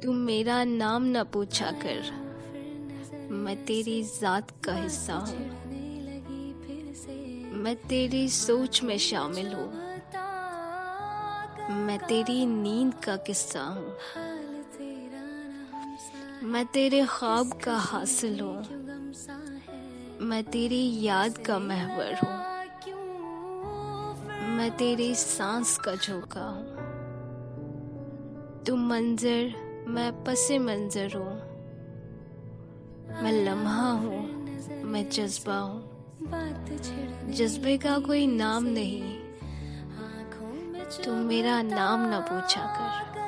تم میرا نام نہ پوچھا کر۔ میں تیری ذات کا حصہ ہوں۔ میں تیری سوچ میں شامل ہوں۔ میں تیری نیند کا قصہ ہوں۔ میں تیرے خواب کا حاصل ہوں۔ میں تیری یاد کا محور ہوں۔ میں تیری سانس کا جھوکا ہوں۔ تم منظر میں پس منظر ہوں۔ میں لمحہ ہوں، میں جذبہ ہوں۔ جذبے کا کوئی نام نہیں۔ تم میرا نام نہ پوچھا کر۔